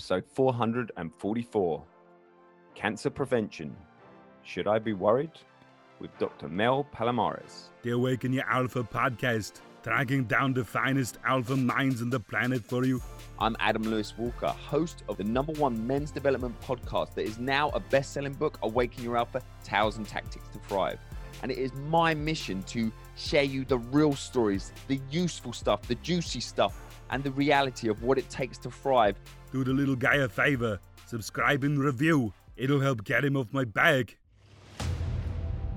episode 444 Cancer Prevention. Should I be worried? With Dr. Mel Palomares. The Awaken Your Alpha podcast, tracking down the finest alpha minds on the planet for you. I'm Adam Lewis Walker, host of the number one men's development podcast that is now a best selling book, Awaken Your Alpha Tales and Tactics to Thrive. And it is my mission to share you the real stories, the useful stuff, the juicy stuff, and the reality of what it takes to thrive. Do the little guy a favor, subscribe and review. It'll help get him off my back.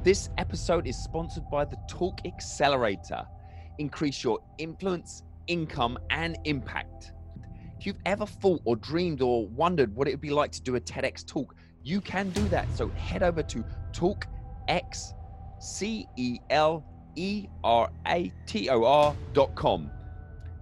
This episode is sponsored by the Talk Accelerator. Increase your influence, income, and impact. If you've ever thought or dreamed or wondered what it would be like to do a TEDx talk, you can do that. So head over to talkxcelerator.com.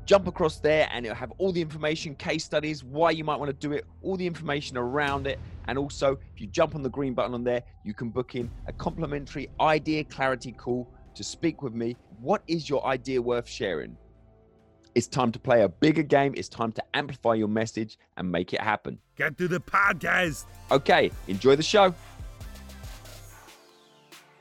Jump across there and it'll have all the information, case studies, why you might want to do it, all the information around it. And also, if you jump on the green button on there, you can book in a complimentary idea clarity call to speak with me. What is your idea worth sharing? It's time to play a bigger game. It's time to amplify your message and make it happen. Get to the podcast. Okay, enjoy the show.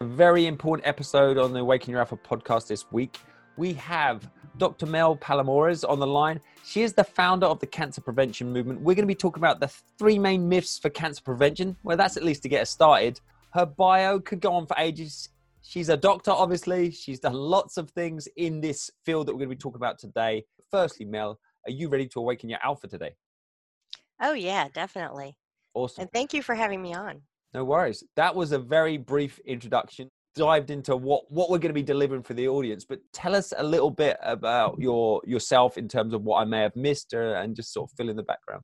A very important episode on the Awaken Your Alpha podcast this week. We have Dr. Mel Palomares on the line. She is the founder of the cancer prevention movement. We're going to be talking about the three main myths for cancer prevention. Well, that's at least to get us started. Her bio could go on for ages. She's a doctor, obviously. She's done lots of things in this field that we're going to be talking about today. Firstly, Mel, are you ready to awaken your alpha today? Oh, yeah, definitely. Awesome. And thank you for having me on. No worries. That was a very brief introduction. Dived into what what we're going to be delivering for the audience, but tell us a little bit about your yourself in terms of what I may have missed, uh, and just sort of fill in the background.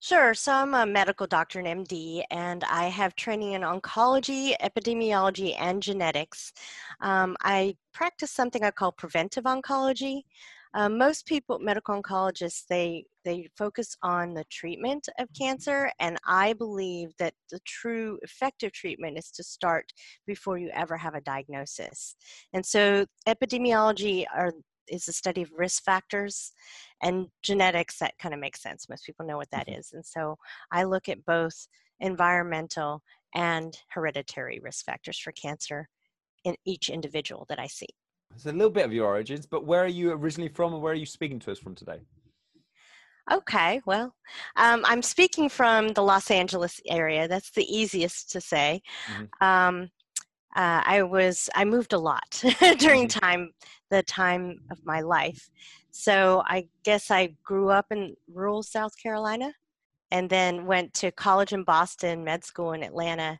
Sure. So I'm a medical doctor and MD, and I have training in oncology, epidemiology, and genetics. Um, I practice something I call preventive oncology. Um, most people, medical oncologists, they they focus on the treatment of cancer, and I believe that the true effective treatment is to start before you ever have a diagnosis. And so, epidemiology are is the study of risk factors and genetics that kind of makes sense most people know what that Mhm. and so i look at both environmental and hereditary risk factors for cancer in each individual that i see It's a little bit of your origins, but where are you originally from, and where are you speaking to us from today? okay well um, i'm speaking from the los angeles area that's the easiest to say Mhm. um, uh, i was i moved a lot during Mhm. time the time of my life so i guess i grew up in rural south carolina and then went to college in boston med school in atlanta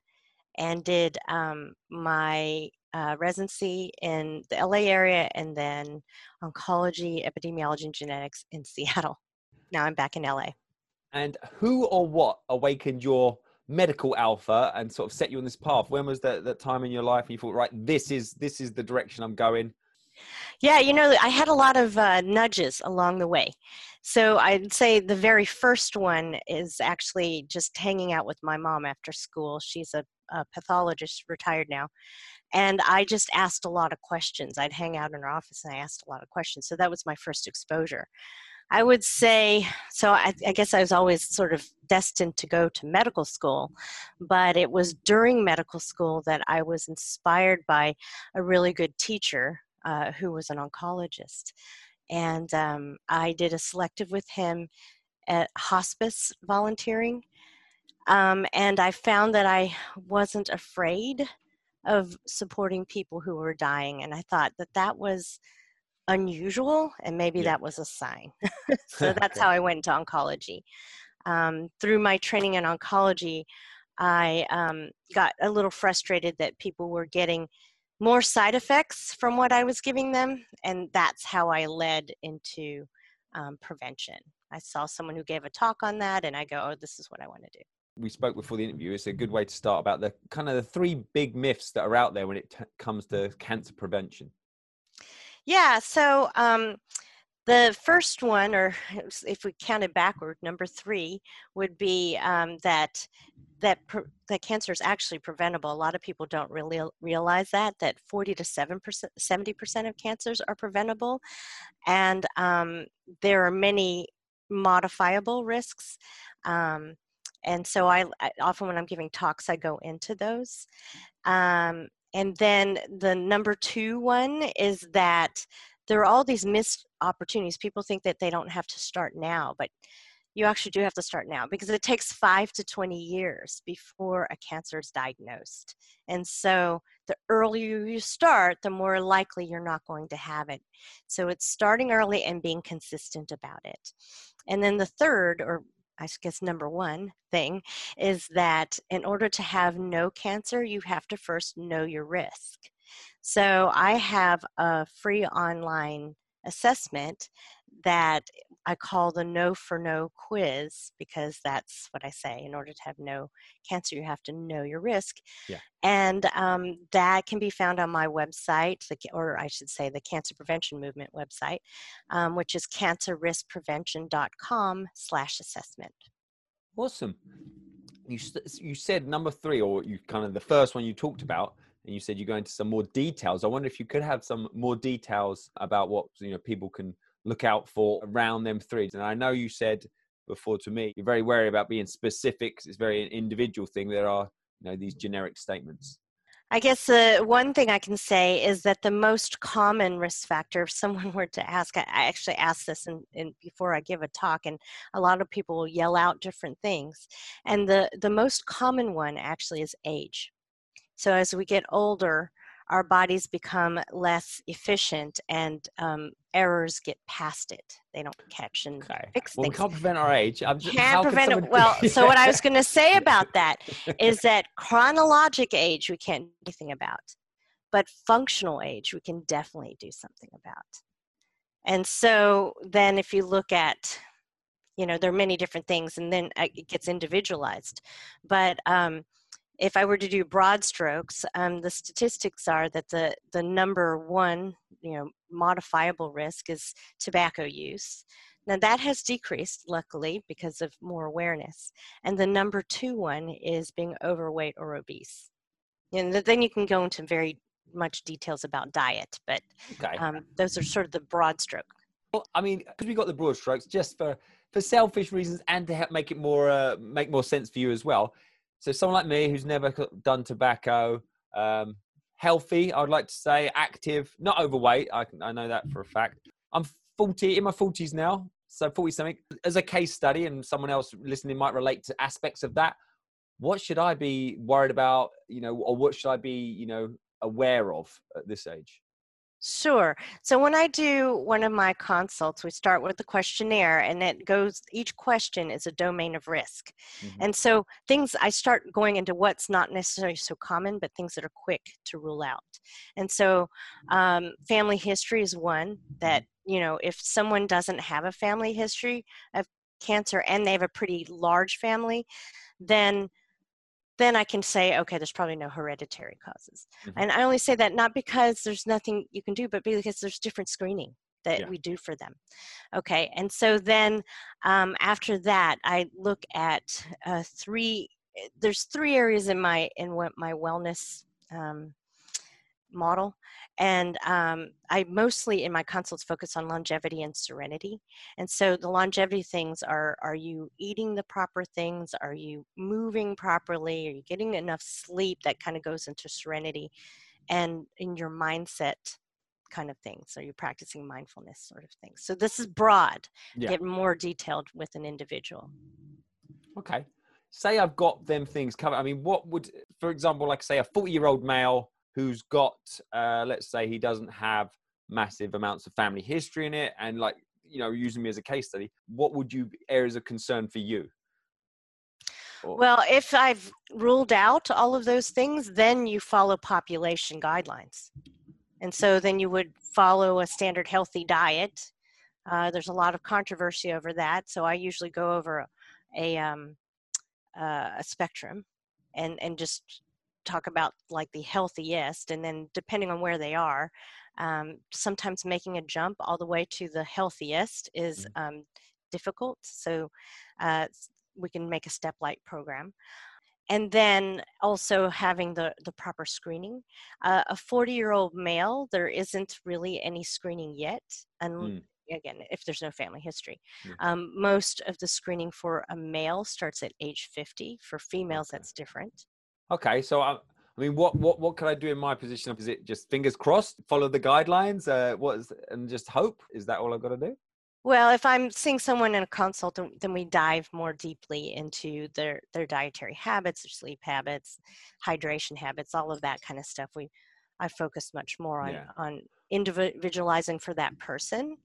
and did um, my uh, residency in the la area and then oncology epidemiology and genetics in seattle now i'm back in la And who or what awakened your medical alpha and sort of set you on this path? When was that, that time in your life you thought, right, this is this is the direction I'm going? Yeah, you know, I had a lot of uh, nudges along the way. So I'd say the very first one is actually just hanging out with my mom after school. She's a, a pathologist, retired now. And I just asked a lot of questions. I'd hang out in her office and I asked a lot of questions. So that was my first exposure. I would say, so I, I guess I was always sort of destined to go to medical school, but it was during medical school that I was inspired by a really good teacher uh, who was an oncologist. And um, I did a selective with him at hospice volunteering. Um, and I found that I wasn't afraid of supporting people who were dying. And I thought that that was unusual and maybe Yeah. that was a sign. so that's how I went into oncology. Um, through my training in oncology, I um, got a little frustrated that people were getting more side effects from what I was giving them, and that's how I led into um, prevention. I saw someone who gave a talk on that, and I go, "Oh, this is what I want to do." We spoke before the interview. It's a good way to start about the kind of the three big myths that are out there when it t- comes to cancer prevention. Yeah. So um, the first one, or if we counted backward, number three would be um, that that that cancer is actually preventable. A lot of people don't really realize that that 40 to 7 percent, 70 percent of cancers are preventable, and um, there are many modifiable risks. Um, and so I, I, often when I'm giving talks, I go into those. Um, and then the number two one is that there are all these missed opportunities. People think that they don't have to start now, but you actually do have to start now because it takes five to 20 years before a cancer is diagnosed. And so the earlier you start, the more likely you're not going to have it. So it's starting early and being consistent about it. And then the third, or I guess number one thing, is that in order to have no cancer, you have to first know your risk. So I have a free online assessment that I call the no for no quiz because that's what I say. In order to have no cancer, you have to know your risk. Yeah. And um, that can be found on my website, or I should say the Cancer Prevention Movement website, um, which is cancerriskprevention.com slash assessment. Awesome. You, you said number three, or you kind of the first one you talked about, and you said you go into some more details. I wonder if you could have some more details about what you know people can – look out for around them threes. And I know you said before to me, you're very wary about being specific. It's very an individual thing. There are, you know, these generic statements. I guess the uh, one thing I can say is that the most common risk factor, if someone were to ask, I, I actually asked this in, in, before I give a talk, and a lot of people will yell out different things. And the, the most common one actually is age. So as we get older, our bodies become less efficient and um, errors get past it. They don't catch and okay. fix well, things. we can't prevent our age. I'm just, can't prevent it. Well, so what I was going to say about that is that chronologic age we can't do anything about, but functional age we can definitely do something about. And so then if you look at, you know, there are many different things, and then uh, it gets individualized, but um, if I were to do broad strokes, um, the statistics are that the, the number one, you know, modifiable risk is tobacco use. Now that has decreased, luckily, because of more awareness. And the number two one is being overweight or obese. And then you can go into very much details about diet, but okay. um, those are sort of the broad stroke. Well, I mean, because we got the broad strokes, just for for selfish reasons and to help make it more uh, make more sense for you as well so someone like me who's never done tobacco, um, healthy, I'd like to say, active, not overweight. I, I know that for a fact. I'm 40 in my 40s now, so 40 something. As a case study, and someone else listening might relate to aspects of that. What should I be worried about, you know, or what should I be, you know, aware of at this age? Sure. So when I do one of my consults, we start with the questionnaire and it goes, each question is a domain of risk. Mm-hmm. And so things, I start going into what's not necessarily so common, but things that are quick to rule out. And so um, family history is one that, you know, if someone doesn't have a family history of cancer and they have a pretty large family, then then I can say, okay, there's probably no hereditary causes. Mm-hmm. And I only say that not because there's nothing you can do, but because there's different screening that yeah. we do for them. Okay, and so then um, after that, I look at uh, three. Eh, there's three areas in my in what my wellness um, model. And um, I mostly in my consults focus on longevity and serenity. And so the longevity things are are you eating the proper things? Are you moving properly? Are you getting enough sleep? That kind of goes into serenity and in your mindset kind of things. Are you practicing mindfulness sort of things? So this is broad, yeah. get more detailed with an individual. Okay. Say I've got them things covered. I mean, what would, for example, like say a 40 year old male who's got, uh, let's say, he doesn't have massive amounts of family history in it, and like you know, using me as a case study, what would you areas of concern for you? Well, if I've ruled out all of those things, then you follow population guidelines. And so then you would follow a standard healthy diet. Uh, there's a lot of controversy over that. So I usually go over a, a, um, uh, a spectrum and, and just talk about like the healthiest and then depending on where they are um, sometimes making a jump all the way to the healthiest is mm. um, difficult so uh, we can make a step light program and then also having the, the proper screening. Uh, a 40 year old male, there isn't really any screening yet. And mm. again if there's no family history Yeah. um, most of the screening for a male starts at age 50 for females Okay. that's different Okay, so I, I mean, what what what can I do in my position? Is it just fingers crossed, follow the guidelines, uh, what is, and just hope? Is that all I've got to do? well if i'm seeing someone in a consult then- then we dive more deeply into their their dietary habits their sleep habits hydration habits all of that kind of stuff we i focus much more on Yeah. on individualizing for that person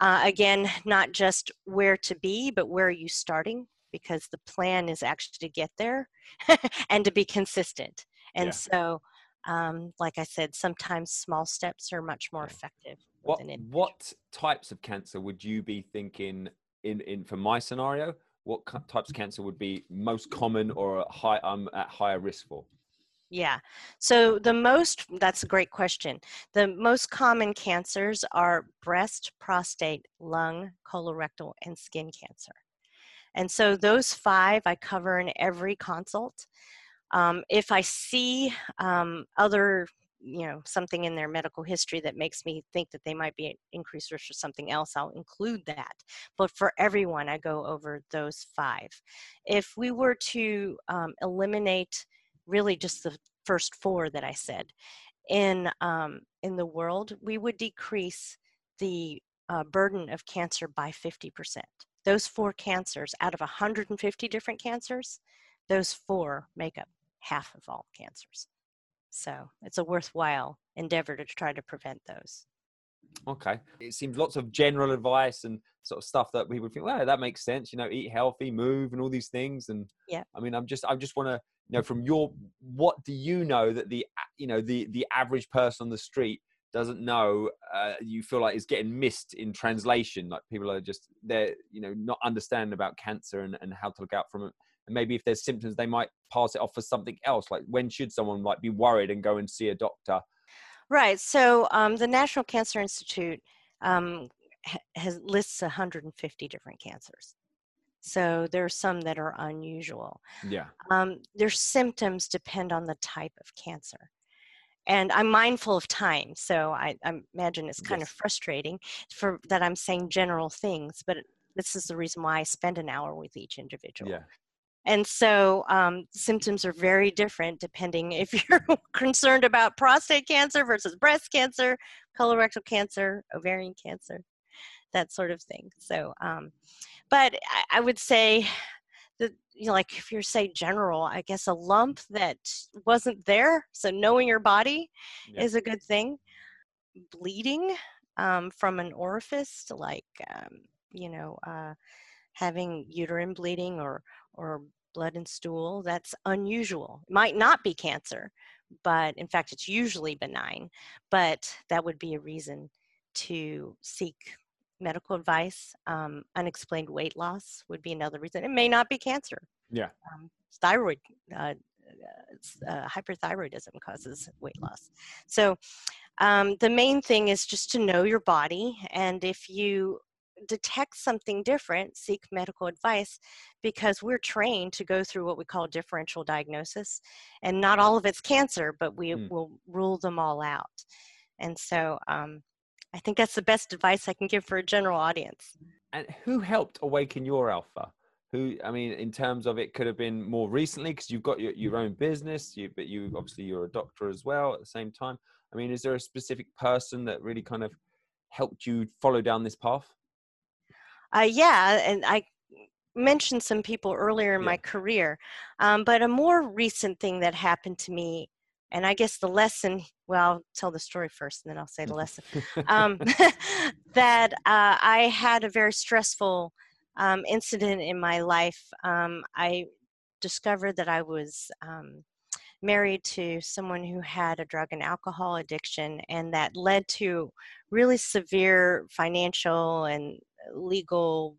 uh, again not just where to be but where are you starting because the plan is actually to get there and to be consistent and Yeah. so um, like i said sometimes small steps are much more effective What what types of cancer would you be thinking in in for my scenario? What types of cancer would be most common or high I'm at higher risk for? Yeah. So the most, that's a great question. The most common cancers are breast, prostate, lung, colorectal, and skin cancer. And so those five I cover in every consult. Um, if I see um, other, you know, something in their medical history that makes me think that they might be at increased risk for something else, I'll include that. But for everyone, I go over those five. If we were to um, eliminate really just the first four that I said in um, in the world, we would decrease the uh, burden of cancer by 50%. Those four cancers out of 150 different cancers, those four make up half of all cancers. So it's a worthwhile endeavor to try to prevent those. Okay, it seems lots of general advice and sort of stuff that people think, well, that makes sense. You know, eat healthy, move, and all these things. And Yeah. I mean, I'm just, I just want to you know from your, what do you know that the, you know, the the average person on the street doesn't know? Uh, you feel like is getting missed in translation. Like people are just they're, you know, not understanding about cancer and and how to look out from it. And maybe if there's symptoms, they might pass it off for something else. Like when should someone like be worried and go and see a doctor? Right. So um, the National Cancer Institute um, has lists 150 different cancers. So there are some that are unusual. Yeah. Um, their symptoms depend on the type of cancer. And I'm mindful of time, so I, I imagine it's kind of frustrating for that I'm saying general things, but this is the reason why I spend an hour with each individual. Yeah. And so um, symptoms are very different depending if you're concerned about prostate cancer versus breast cancer, colorectal cancer, ovarian cancer, that sort of thing. So, um, but I, I would say you know, like if you're, say, general, I guess a lump that wasn't there, so knowing your body Yeah. is a good thing. Bleeding um, from an orifice, like, um, you know, uh, having uterine bleeding or or blood and stool that's unusual It might not be cancer but in fact it's usually benign but that would be a reason to seek medical advice um, unexplained weight loss would be another reason it may not be cancer Yeah. um, thyroid uh, uh, hyperthyroidism causes weight loss so um, the main thing is just to know your body and if you detect something different seek medical advice because we're trained to go through what we call differential diagnosis and not all of it's cancer but we Mm. will rule them all out and so um, i think that's the best advice i can give for a general audience And who helped awaken your alpha? Who, I mean, in terms of it could have been more recently because you've got your, your own business, you, but you obviously you're a doctor as well at the same time. I mean, is there a specific person that really kind of helped you follow down this path? Uh, yeah, and I mentioned some people earlier in Yeah. my career, um, but a more recent thing that happened to me, and I guess the lesson. Well, I'll tell the story first, and then I'll say the lesson. Um, that uh, I had a very stressful um, incident in my life. Um, I discovered that I was um, married to someone who had a drug and alcohol addiction, and that led to really severe financial and legal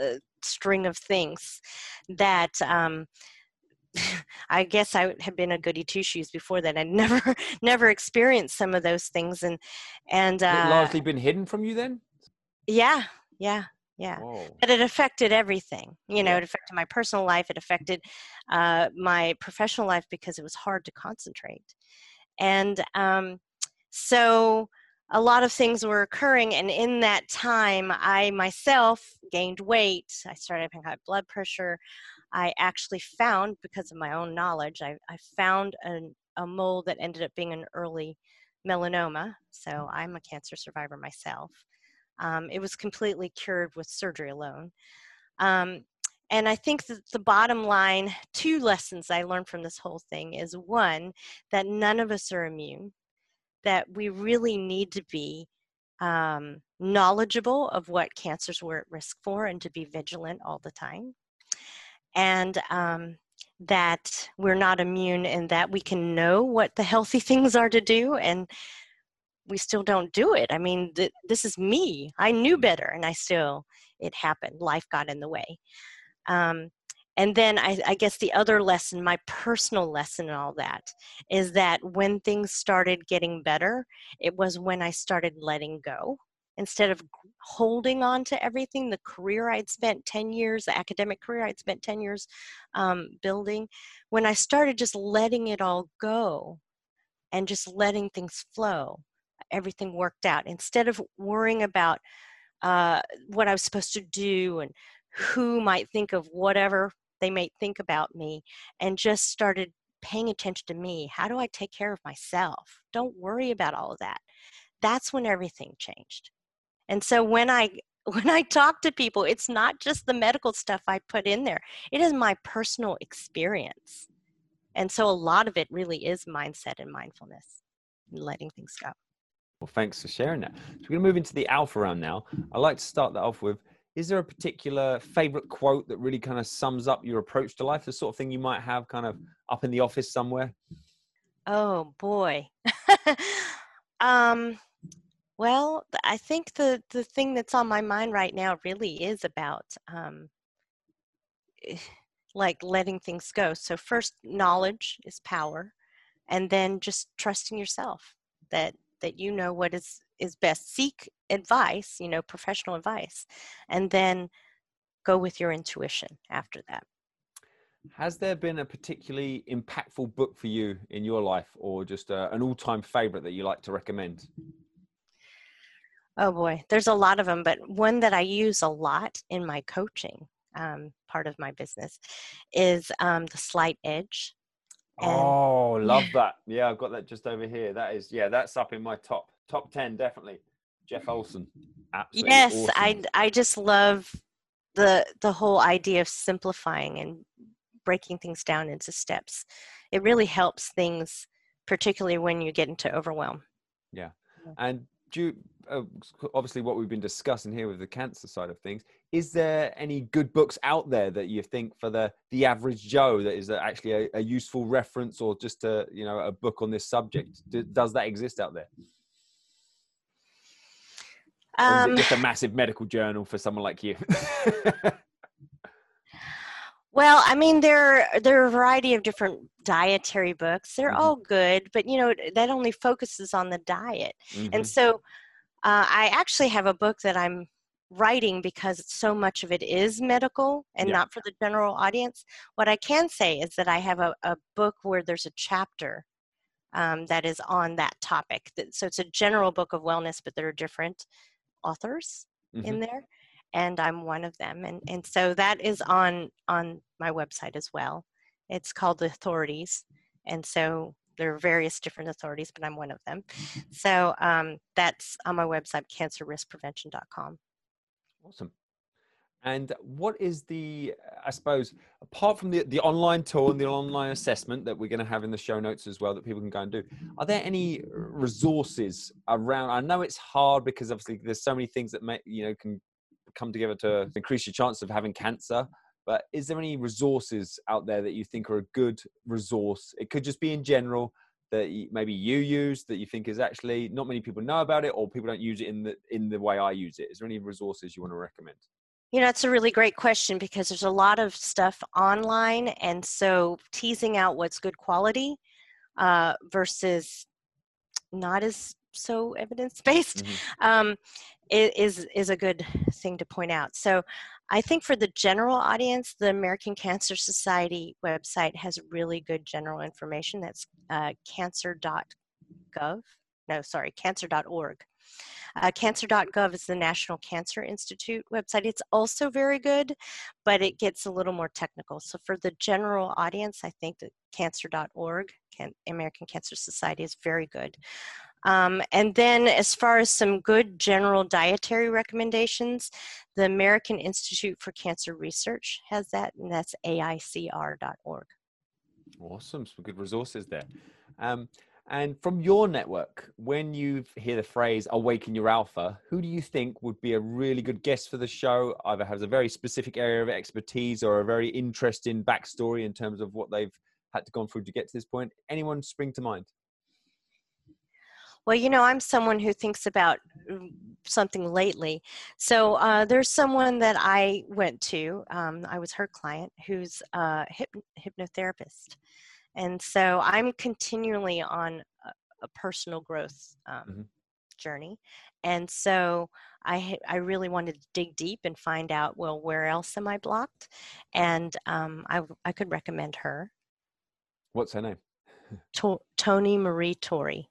uh, string of things that um, I guess I had been a goody two shoes before that. I'd never never experienced some of those things, and and uh, largely been hidden from you then? yeah, yeah, yeah. Whoa. But it affected everything. You know, Yeah. it affected my personal life. It affected uh, my professional life because it was hard to concentrate. And um, so a lot of things were occurring. And in that time, I myself gained weight. I started having high blood pressure. I actually found, because of my own knowledge, I, I found an, a mole that ended up being an early melanoma. So I'm a cancer survivor myself. Um, it was completely cured with surgery alone. Um, and I think that the bottom line, two lessons I learned from this whole thing is one, that none of us are immune, that we really need to be um, knowledgeable of what cancers we're at risk for and to be vigilant all the time. And um, that we're not immune and that we can know what the healthy things are to do and we still don't do it. I mean, th- this is me. I knew better and I still, it happened. Life got in the way. Um, and then I, I, guess the other lesson, my personal lesson in all that, is that when things started getting better, it was when I started letting go. Instead of holding on to everything, the career I'd spent 10 years, the academic career I'd spent 10 years um, building, when I started just letting it all go and just letting things flow, everything worked out. Instead of worrying about uh, what I was supposed to do and who might think of whatever they might think about me and just started paying attention to me. How do I take care of myself? Don't worry about all of that. That's when everything changed. And so when I when I talk to people, it's not just the medical stuff I put in there. It is my personal experience. And so a lot of it really is mindset and mindfulness and letting things go. Well, thanks for sharing that. So we're going to move into the alpha round now. I'd like to start that off with is there a particular favorite quote that really kind of sums up your approach to life the sort of thing you might have kind of up in the office somewhere oh boy um well i think the the thing that's on my mind right now really is about um eh, like letting things go. So first knowledge is power and then just trusting yourself that that you know what is is best. Seek advice you know professional advice and then go with your intuition after that. Has there been a particularly impactful book for you in your life or just a, uh, an all-time favorite that you like to recommend oh boy there's a lot of them but one that i use a lot in my coaching um, part of my business is um, the slight edge and, oh love that. Yeah i've got that just over here. That is yeah that's up in my top top 10 definitely. Jeff olson Absolutely yes awesome. i i just love the the whole idea of simplifying and breaking things down into steps. It really helps things particularly when you get into overwhelm. Yeah. And do you, uh, obviously what we've been discussing here with the cancer side of things is there any good books out there that you think for the the average joe that is actually a, a useful reference or just a you know a book on this subject? Does that exist out there? Um, just a massive medical journal for someone like you? well, I mean, there there are a variety of different dietary books. They're mm-hmm. all good, but you know that only focuses on the diet. Mm-hmm. And so, uh, I actually have a book that I'm writing because so much of it is medical and yeah. not for the general audience. What I can say is that I have a, a book where there's a chapter um, that is on that topic. So it's a general book of wellness, but there are different authors mm-hmm. in there and i'm one of them and and so that is on on my website as well. It's called the authorities and so there are various different authorities but i'm one of them. So um, that's on my website cancerriskprevention.com awesome. And what is the, I suppose, apart from the, the online tool and the online assessment that we're going to have in the show notes as well that people can go and do, are there any resources around? I know it's hard because obviously there's so many things that may, you know, can come together to increase your chance of having cancer. But is there any resources out there that you think are a good resource? It could just be in general that maybe you use that you think is actually not many people know about it or people don't use it in the in the way I use it. Is there any resources you want to recommend? You know, it's a really great question because there's a lot of stuff online, and so teasing out what's good quality uh, versus not as so evidence based mm-hmm. um, is is a good thing to point out. So, I think for the general audience, the American Cancer Society website has really good general information. That's uh, cancer.gov. No, sorry, cancer.org. Uh, cancer.gov is the National Cancer Institute website. It's also very good, but it gets a little more technical. So for the general audience, I think that cancer.org, can, American Cancer Society, is very good. Um, and then, as far as some good general dietary recommendations, the American Institute for Cancer Research has that, and that's aicr.org. Awesome, some good resources there. Um, and from your network, when you hear the phrase awaken your alpha, who do you think would be a really good guest for the show? Either has a very specific area of expertise or a very interesting backstory in terms of what they've had to go through to get to this point. Anyone spring to mind? Well, you know, I'm someone who thinks about mm, something lately. So uh, there's someone that I went to. Um, I was her client, who's a hyp- hypnotherapist, and so I'm continually on a, a personal growth um, mm-hmm. journey. And so I I really wanted to dig deep and find out well where else am I blocked, and um, I I could recommend her. What's her name? To- Toni Marie Torrey.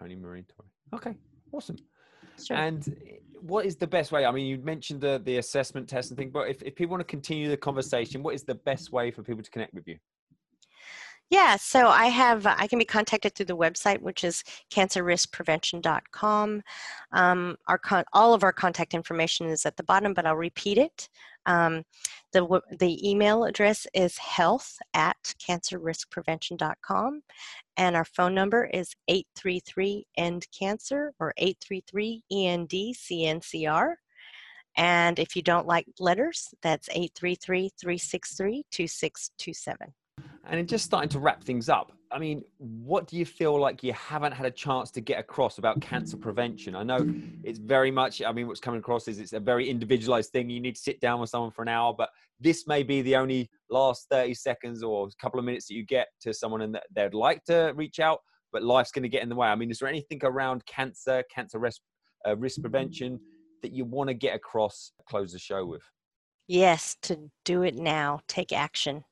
Toni Marie Torrey. Okay, awesome. Sure. And what is the best way? I mean, you mentioned the the assessment test and thing, but if, if people want to continue the conversation, what is the best way for people to connect with you? Yeah, so I have, I can be contacted through the website, which is cancerriskprevention.com. Um, our con- all of our contact information is at the bottom, but I'll repeat it. Um, the, the email address is health at cancerriskprevention.com, and our phone number is 833 END CANCER or 833-END-CNCR. And if you don't like letters, that's 833 363 2627. And just starting to wrap things up, I mean, what do you feel like you haven't had a chance to get across about cancer prevention? I know it's very much, I mean, what's coming across is it's a very individualized thing. You need to sit down with someone for an hour, but this may be the only last 30 seconds or a couple of minutes that you get to someone and they'd like to reach out, but life's going to get in the way. I mean, is there anything around cancer, cancer risk, uh, risk prevention that you want to get across, close the show with? Yes, to do it now, take action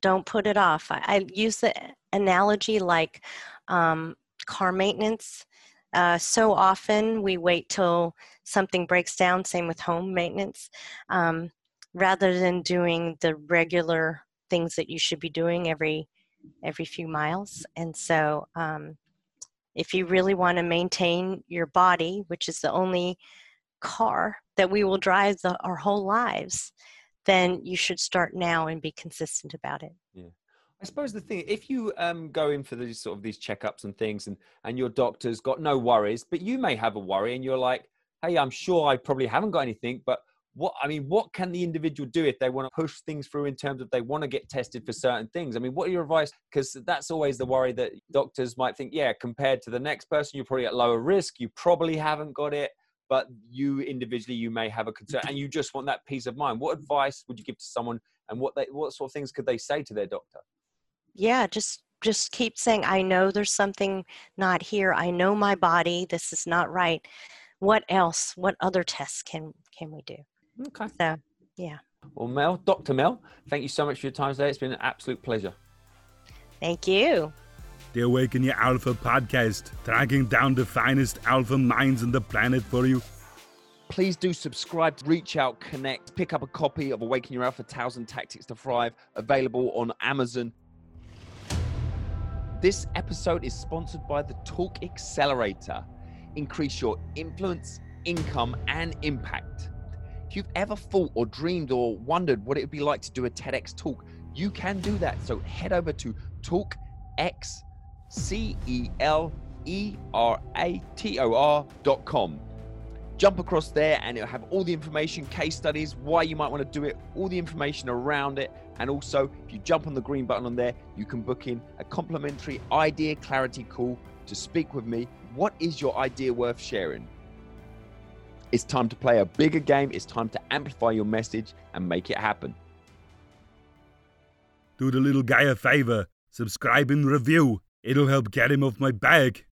don't put it off. I, I use the analogy like um, car maintenance. Uh, so often we wait till something breaks down, same with home maintenance, um, rather than doing the regular things that you should be doing every every few miles. And so, um, if you really want to maintain your body, which is the only car that we will drive the, our whole lives, then you should start now and be consistent about it. Yeah. I suppose the thing, if you um, go in for these sort of these checkups and things, and and your doctor's got no worries, but you may have a worry, and you're like, hey, I'm sure I probably haven't got anything, but what I mean, what can the individual do if they want to push things through in terms of they want to get tested for certain things? I mean, what are your advice? Because that's always the worry that doctors might think, yeah, compared to the next person, you're probably at lower risk. You probably haven't got it but you individually you may have a concern and you just want that peace of mind. What advice would you give to someone and what they what sort of things could they say to their doctor? Yeah just just keep saying i know there's something not here. I know my body. This is not right. What else? What other tests can can we do? Okay. So yeah. Well mel dr mel thank you so much for your time today. It's been an absolute pleasure. Thank you the Awaken Your Alpha podcast, tracking down the finest alpha minds on the planet for you. Please do subscribe, reach out, connect, pick up a copy of Awaken Your Alpha Tales and Tactics to Thrive, available on Amazon. This episode is sponsored by the Talk Accelerator. Increase your influence, income, and impact. If you've ever thought or dreamed or wondered what it would be like to do a TEDx talk, you can do that. So head over to TalkX C E L E R A T O R dot com. Jump across there and it'll have all the information, case studies, why you might want to do it, all the information around it. And also, if you jump on the green button on there, you can book in a complimentary idea clarity call to speak with me. What is your idea worth sharing? It's time to play a bigger game. It's time to amplify your message and make it happen. Do the little guy a favor, subscribe and review. It'll help get him off my back.